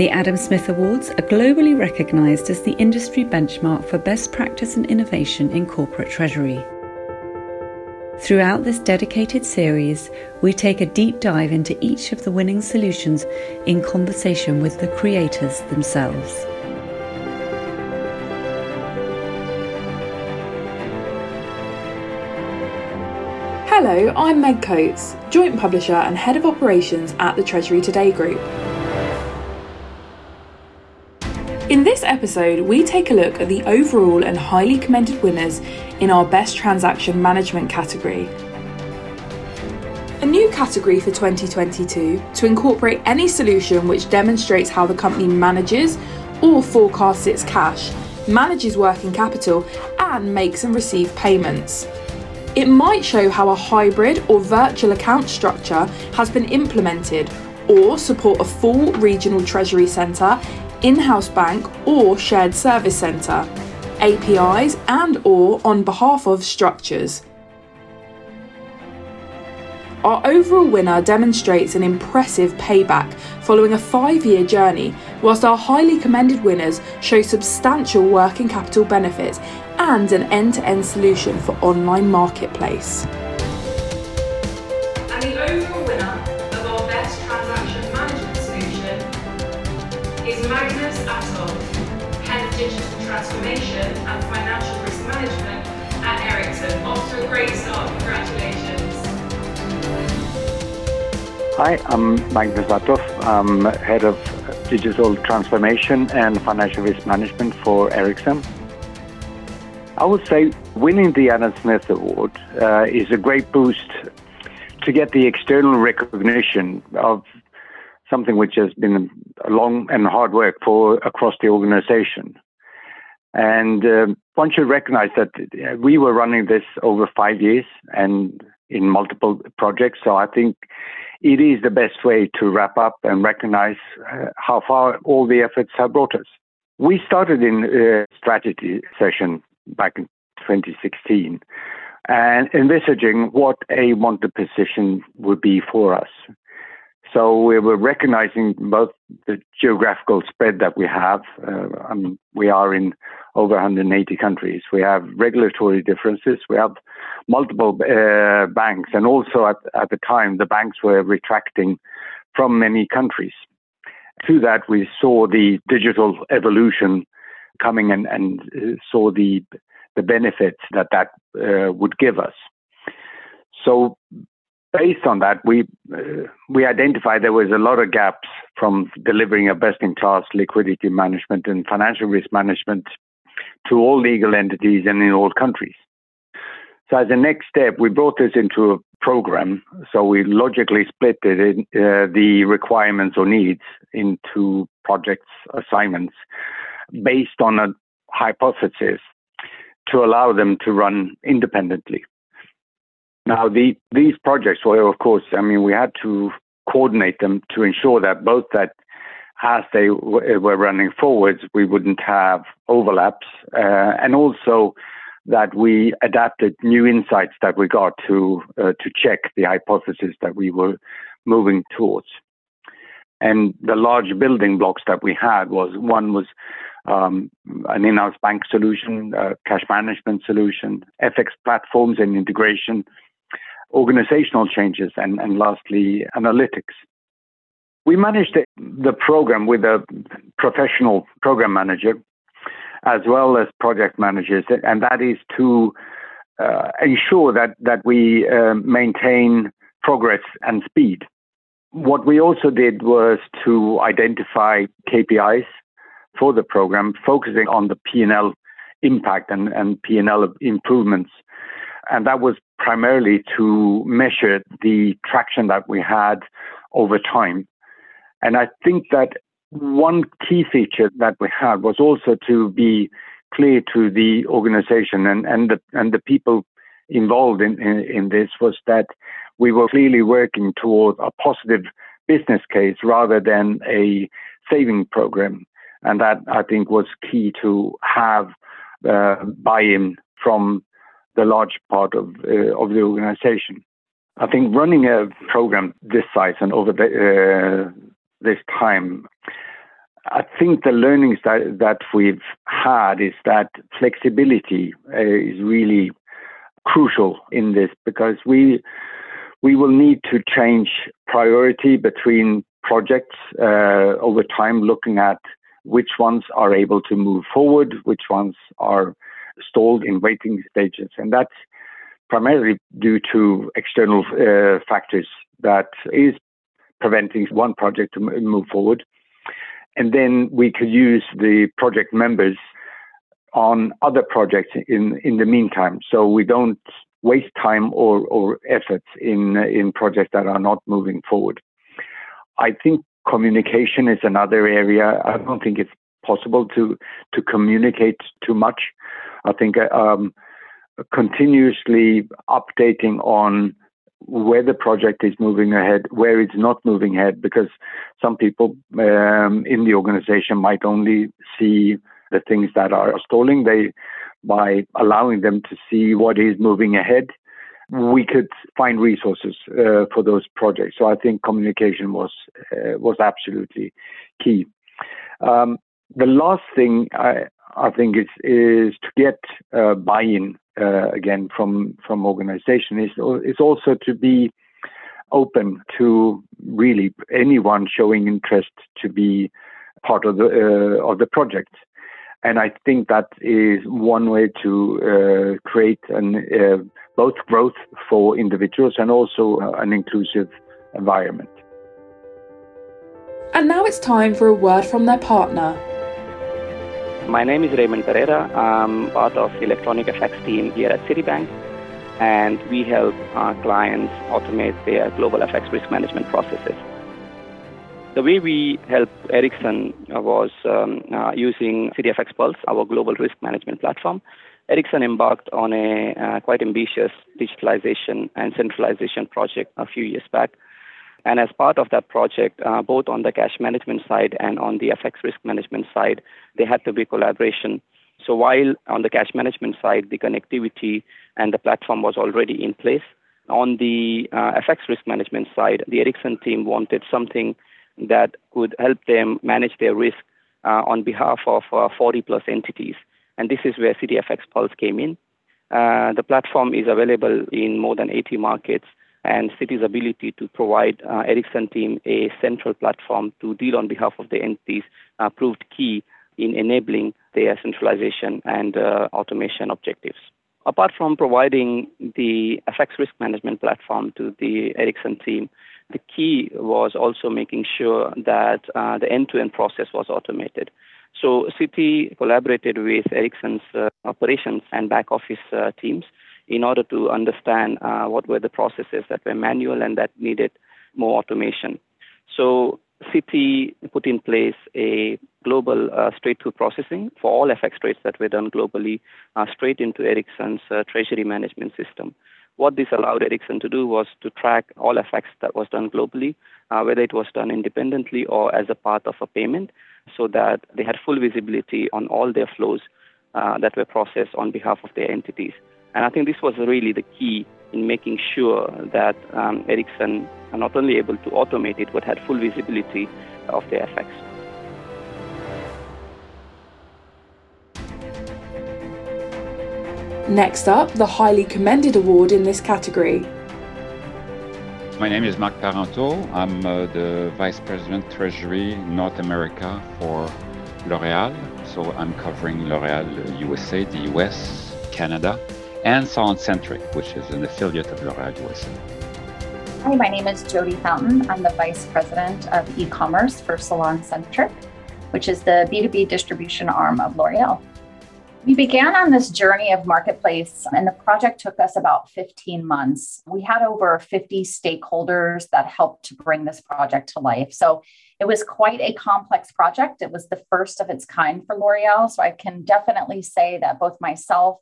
The Adam Smith Awards are globally recognised as the industry benchmark for best practice and innovation in corporate treasury. Throughout this dedicated series, we take a deep dive into each of the winning solutions in conversation with the creators themselves. Hello, I'm Meg Coates, Joint Publisher and Head of Operations at the Treasury Today Group. Episode, we take a look at the overall and highly commended winners in our Best Transaction Management category. A new category for 2022 to incorporate any solution which demonstrates how the company manages or forecasts its cash, manages working capital, and makes and receives payments. It might show how a hybrid or virtual account structure has been implemented or support a full regional treasury centre in-house bank or shared service centre, APIs and or on behalf of structures. Our overall winner demonstrates an impressive payback following a five year journey, whilst our highly commended winners show substantial working capital benefits and an end to end solution for online marketplace. Hi, I'm Magnus Atoff. I'm Head of Digital Transformation and Financial Risk Management for Ericsson. I would say winning the Adam Smith Award uh, is a great boost to get the external recognition of something which has been long and hard work for across the organization. And uh, one should recognize that we were running this over five years and in multiple projects. So I think it is the best way to wrap up and recognize uh, how far all the efforts have brought us. We started in a strategy session back in 2016 and envisaging what a wanted position would be for us. So we were recognizing both the geographical spread that we have. Uh, we are in over 180 countries. We have regulatory differences. We have multiple uh, banks, and also at, at the time, the banks were retracting from many countries. To that, we saw the digital evolution coming and, and uh, saw the the benefits that that uh, would give us. So based on that, we uh, we identified there was a lot of gaps from delivering a best-in-class liquidity management and financial risk management to all legal entities and in all countries. So as a next step, we brought this into a program. So we logically split it in, uh, the requirements or needs into projects, assignments, based on a hypothesis to allow them to run independently. Now, the, these projects were, of course, I mean, we had to coordinate them to ensure that both that as they w- were running forwards, we wouldn't have overlaps, uh, and also that we adapted new insights that we got to uh, to check the hypothesis that we were moving towards. And the large building blocks that we had was one was um, an in-house bank solution, uh, cash management solution, FX platforms and integration, organizational changes, and, and lastly, analytics. We managed the program with a professional program manager as well as project managers, and that is to uh, ensure that, that we uh, maintain progress and speed. What we also did was to identify KPIs for the program, focusing on the P&L impact and, and P&L improvements. And that was primarily to measure the traction that we had over time. And I think that one key feature that we had was also to be clear to the organization and, and the and the people involved in, in, in this was that we were clearly working toward a positive business case rather than a saving program. And that I think was key to have uh, buy-in from the large part of uh, of the organization. I think running a program this size and over the, uh, this time I think the learnings that, that we've had is that flexibility uh, is really crucial in this because we we will need to change priority between projects uh, over time, looking at which ones are able to move forward, which ones are stalled in waiting stages, and that's primarily due to external uh, factors that is preventing one project to move forward. And then we could use the project members on other projects in, in the meantime. So we don't waste time or, or efforts in, in projects that are not moving forward. I think communication is another area. I don't think it's possible to, to communicate too much. I think um, continuously updating on where the project is moving ahead, where it's not moving ahead, because some people um, in the organization might only see the things that are stalling. They, by allowing them to see what is moving ahead, we could find resources uh, for those projects. So I think communication was uh, was absolutely key. Um, the last thing I, I think is is to get uh, buy-in uh, again from from organization is is also to be open to really anyone showing interest to be part of the uh, of the project. And I think that is one way to uh, create an, uh, both growth for individuals and also uh, an inclusive environment. And now it's time for a word from their partner. My name is Raymond Pereira. I'm part of the Electronic FX team here at Citibank, and we help our clients automate their global FX risk management processes. The way we help Ericsson was um, uh, using CitiFX Pulse, our global risk management platform. Ericsson embarked on a uh, quite ambitious digitalization and centralization project a few years back and as part of that project, uh, both on the cash management side and on the FX risk management side, there had to be collaboration. So while on the cash management side, the connectivity and the platform was already in place, on the uh, FX risk management side, the Ericsson team wanted something that could help them manage their risk uh, on behalf of uh, 40 plus entities. And this is where CitiFX Pulse came in. Uh, the platform is available in more than 80 markets and Citi's ability to provide uh, Ericsson team a central platform to deal on behalf of the entities uh, proved key in enabling their centralization and uh, automation objectives. Apart from providing the FX risk management platform to the Ericsson team, the key was also making sure that uh, the end-to-end process was automated. So Citi collaborated with Ericsson's uh, operations and back office uh, teams in order to understand uh, what were the processes that were manual and that needed more automation. So Citi put in place a global uh, straight-through processing for all FX trades that were done globally uh, straight into Ericsson's uh, treasury management system. What this allowed Ericsson to do was to track all FX that was done globally, uh, whether it was done independently or as a part of a payment, so that they had full visibility on all their flows uh, that were processed on behalf of their entities. And I think this was really the key in making sure that um, Ericsson are not only able to automate it, but had full visibility of the effects. Next up, the highly commended award in this category. My name is Marc Parenteau. I'm uh, the Vice President Treasury North America for L'Oreal. So I'm covering L'Oreal USA, the US, Canada, and SalonCentric, which is an affiliate of L'Oréal USA. Hi, my name is Jody Fountain. I'm the Vice President of e-commerce for SalonCentric, which is the B2B distribution arm of L'Oreal. We began on this journey of marketplace, and the project took us about 15 months. We had over 50 stakeholders that helped to bring this project to life. So it was quite a complex project. It was the first of its kind for L'Oreal. So I can definitely say that both myself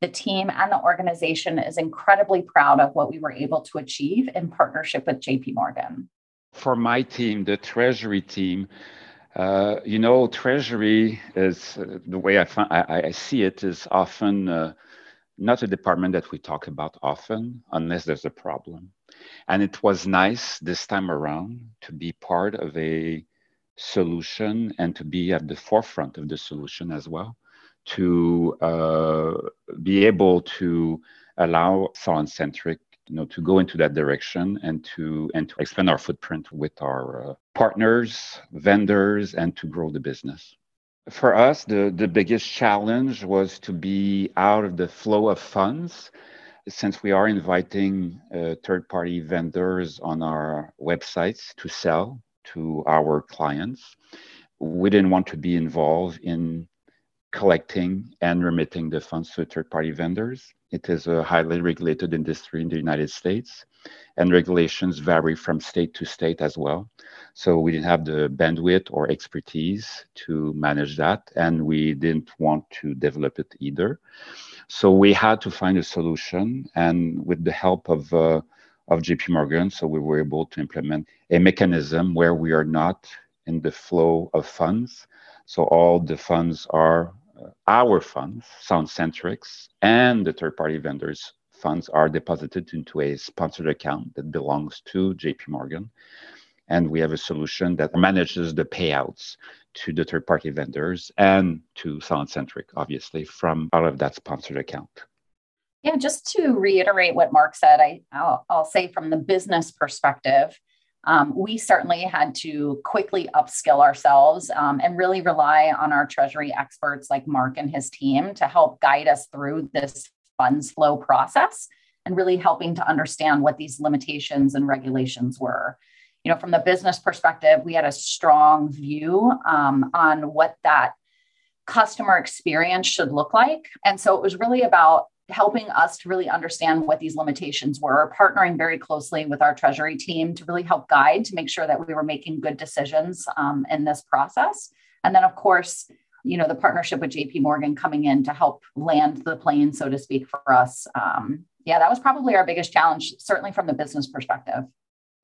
the team and the organization is incredibly proud of what we were able to achieve in partnership with JP Morgan. For my team, the treasury team, uh, you know, treasury is uh, the way I, find, I, I, see it is often uh, not a department that we talk about often unless there's a problem. And it was nice this time around to be part of a solution and to be at the forefront of the solution as well, to uh, be able to allow SalonCentric you know, to go into that direction and to and to expand our footprint with our uh, partners, vendors, and to grow the business. For us, the, the biggest challenge was to be out of the flow of funds since we are inviting uh, third party vendors on our websites to sell to our clients, we didn't want to be involved in collecting and remitting the funds to third party vendors. It is a highly regulated industry in the United States, and regulations vary from state to state as well. So we didn't have the bandwidth or expertise to manage that, and we didn't want to develop it either. So we had to find a solution, and with the help of uh, of JP Morgan, so we were able to implement a mechanism where we are not in the flow of funds. So all the funds are our funds, SalonCentric's, and the third party vendors' funds are deposited into a sponsored account that belongs to JP Morgan. And we have a solution that manages the payouts to the third party vendors and to SalonCentric, obviously, from out of that sponsored account. Yeah, just to reiterate what Marc said, I, I'll, I'll say from the business perspective, um, we certainly had to quickly upskill ourselves um, and really rely on our treasury experts like Marc and his team to help guide us through this funds flow process and really helping to understand what these limitations and regulations were. You know, from the business perspective, we had a strong view um, on what that customer experience should look like. And so it was really about helping us to really understand what these limitations were, partnering very closely with our treasury team to really help guide to make sure that we were making good decisions um, in this process. And then, of course, you know, the partnership with JP Morgan coming in to help land the plane, so to speak, for us. Um, yeah, that was probably our biggest challenge, certainly from the business perspective.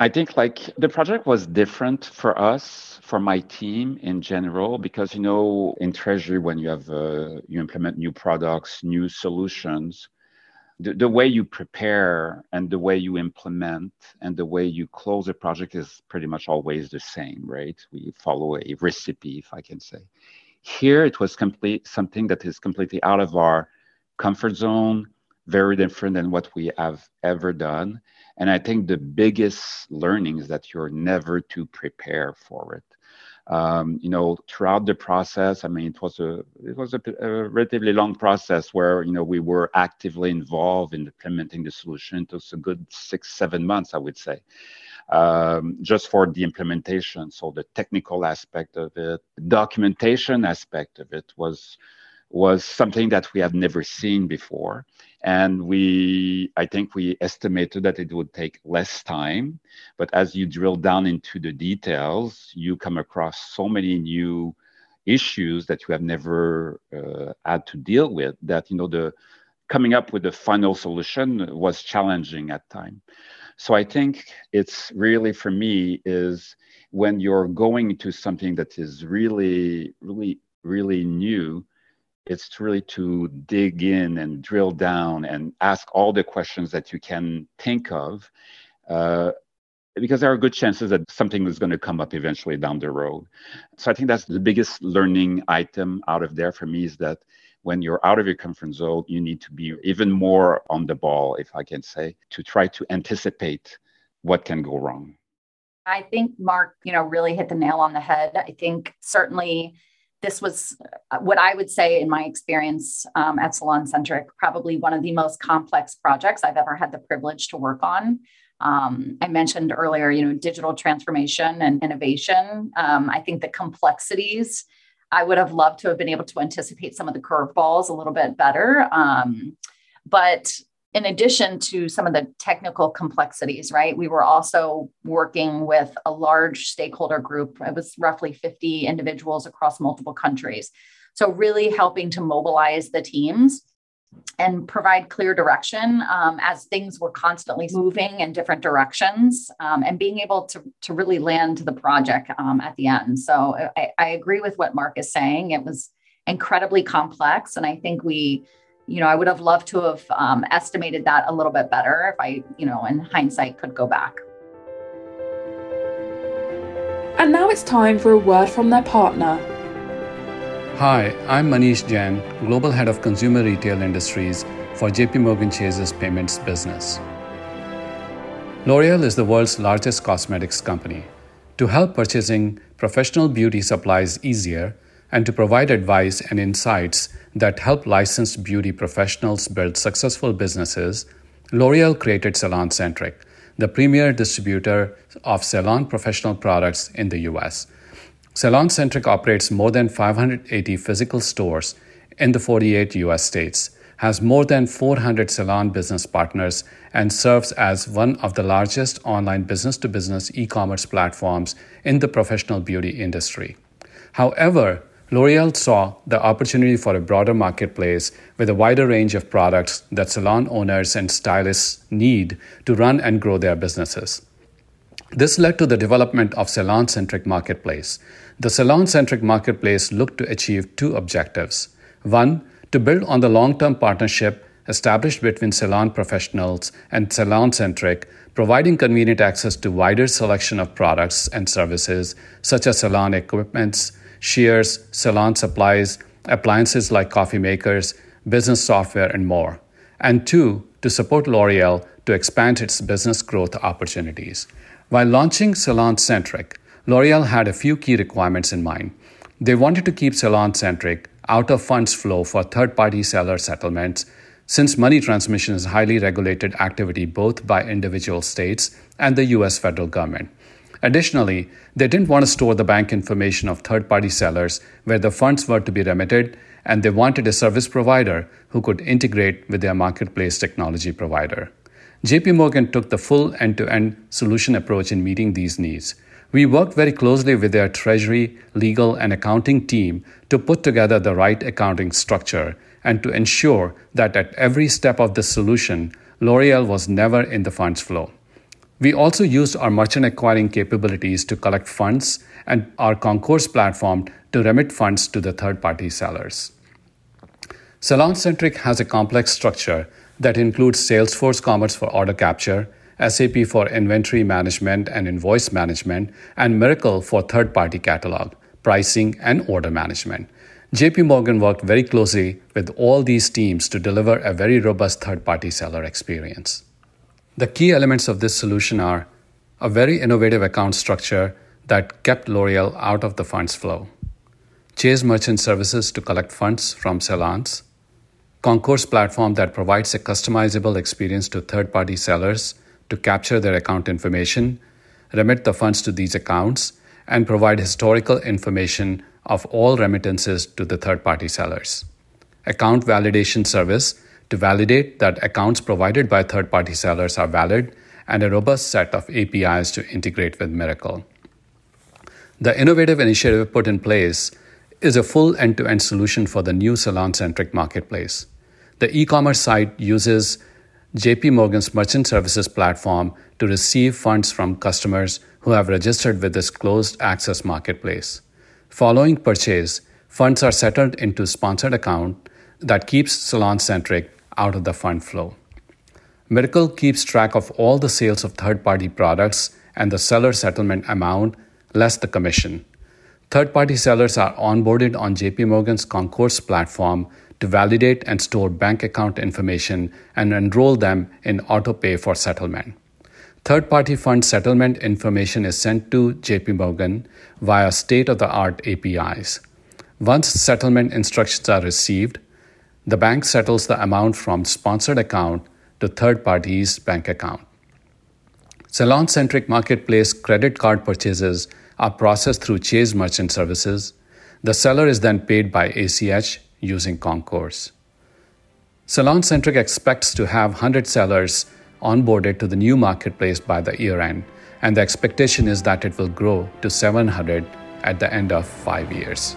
I think like the project was different for us, for my team in general, because you know, in Treasury, when you have uh, you implement new products, new solutions, the, the way you prepare and the way you implement and the way you close a project is pretty much always the same, right? We follow a recipe, if I can say. Here, it was complete something that is completely out of our comfort zone, very different than what we have ever done and I think the biggest learning is that you're never to prepare for it. Um, you know, throughout the process, I mean, it was a it was a, a, relatively long process where you know we were actively involved in implementing the solution. It was a good six seven months, I would say, um, just for the implementation. So the technical aspect of it, the documentation aspect of it was was something that we had never seen before. And we i think we estimated that it would take less time. But as you drill down into the details you come across so many new issues that you have never uh, had to deal with that you know the coming up with the final solution was challenging at time. So i think it's really for me is when you're going to something that is really really really new it's really to dig in and drill down and ask all the questions that you can think of uh, because there are good chances that something is going to come up eventually down the road. So i think that's the biggest learning item out of there for me is that when you're out of your comfort zone you need to be even more on the ball if i can say to try to anticipate what can go wrong. I think Marc you know really hit the nail on the head. I think certainly this was uh, what I would say, in my experience um, at SalonCentric, probably one of the most complex projects I've ever had the privilege to work on. Um, I mentioned earlier, you know, digital transformation and innovation. Um, I think the complexities, I would have loved to have been able to anticipate some of the curveballs a little bit better. Um, but in addition to some of the technical complexities, right, we were also working with a large stakeholder group. It was roughly 50 individuals across multiple countries. So, really helping to mobilize the teams and provide clear direction um, as things were constantly moving in different directions um, and being able to, to really land the project um, at the end. So, I, I agree with what Marc is saying. It was incredibly complex. And I think we, you know, I would have loved to have um, estimated that a little bit better if I, you know, in hindsight could go back. And now it's time for a word from their partner. Hi, I'm Manish Jain, Global Head of Consumer Retail Industries for JP Morgan Chase's payments business. L'Oreal is the world's largest cosmetics company. To help purchasing professional beauty supplies easier and to provide advice and insights that help licensed beauty professionals build successful businesses, L'Oreal created SalonCentric, the premier distributor of salon professional products in the US. SalonCentric operates more than 580 physical stores in the 48 US states, has more than 400 salon business partners, and serves as one of the largest online business to business e commerce platforms in the professional beauty industry. However, L'Oreal saw the opportunity for a broader marketplace with a wider range of products that salon owners and stylists need to run and grow their businesses. This led to the development of SalonCentric Marketplace. The SalonCentric Marketplace looked to achieve two objectives. One, to build on the long term partnership established between salon professionals and SalonCentric, providing convenient access to wider selection of products and services such as salon equipments, shears, salon supplies, appliances like coffee makers, business software, and more. And two, to support L'Oreal to expand its business growth opportunities. While launching SalonCentric, L'Oreal had a few key requirements in mind. They wanted to keep SalonCentric out of funds flow for third party seller settlements, since money transmission is highly regulated activity both by individual states and the US federal government. Additionally, they didn't want to store the bank information of third party sellers where the funds were to be remitted, and they wanted a service provider who could integrate with their marketplace technology provider. JP Morgan took the full end to end solution approach in meeting these needs. We worked very closely with their treasury, legal, and accounting team to put together the right accounting structure and to ensure that at every step of the solution, L'Oreal was never in the funds flow. We also used our merchant acquiring capabilities to collect funds and our Concourse platform to remit funds to the third party sellers. SalonCentric has a complex structure that includes Salesforce Commerce for order capture, SAP for inventory management and invoice management, and Mirakl for third party catalog, pricing, and order management. JP Morgan worked very closely with all these teams to deliver a very robust third party seller experience. The key elements of this solution are a very innovative account structure that kept L'Oreal out of the funds flow, Chase Merchant Services to collect funds from salons, Concourse platform that provides a customizable experience to third party sellers to capture their account information, remit the funds to these accounts, and provide historical information of all remittances to the third party sellers. Account validation service to validate that accounts provided by third party sellers are valid, and a robust set of APIs to integrate with Mirakl. The innovative initiative put in place is a full end to end solution for the new SalonCentric marketplace. The e commerce site uses JP Morgan's Merchant Services platform to receive funds from customers who have registered with this closed access marketplace. Following purchase, funds are settled into sponsored account that keeps SalonCentric out of the fund flow. Mirakl keeps track of all the sales of third party products and the seller settlement amount less the commission. Third party sellers are onboarded on JP Morgan's Concourse platform to validate and store bank account information and enroll them in AutoPay for settlement. Third party fund settlement information is sent to JP Morgan via state of the art APIs. Once settlement instructions are received, the bank settles the amount from sponsored account to third party's bank account. SalonCentric Marketplace credit card purchases are processed through Chase Merchant Services. The seller is then paid by ACH using Concourse. SalonCentric expects to have 100 sellers onboarded to the new marketplace by the year end, and the expectation is that it will grow to 700 at the end of five years.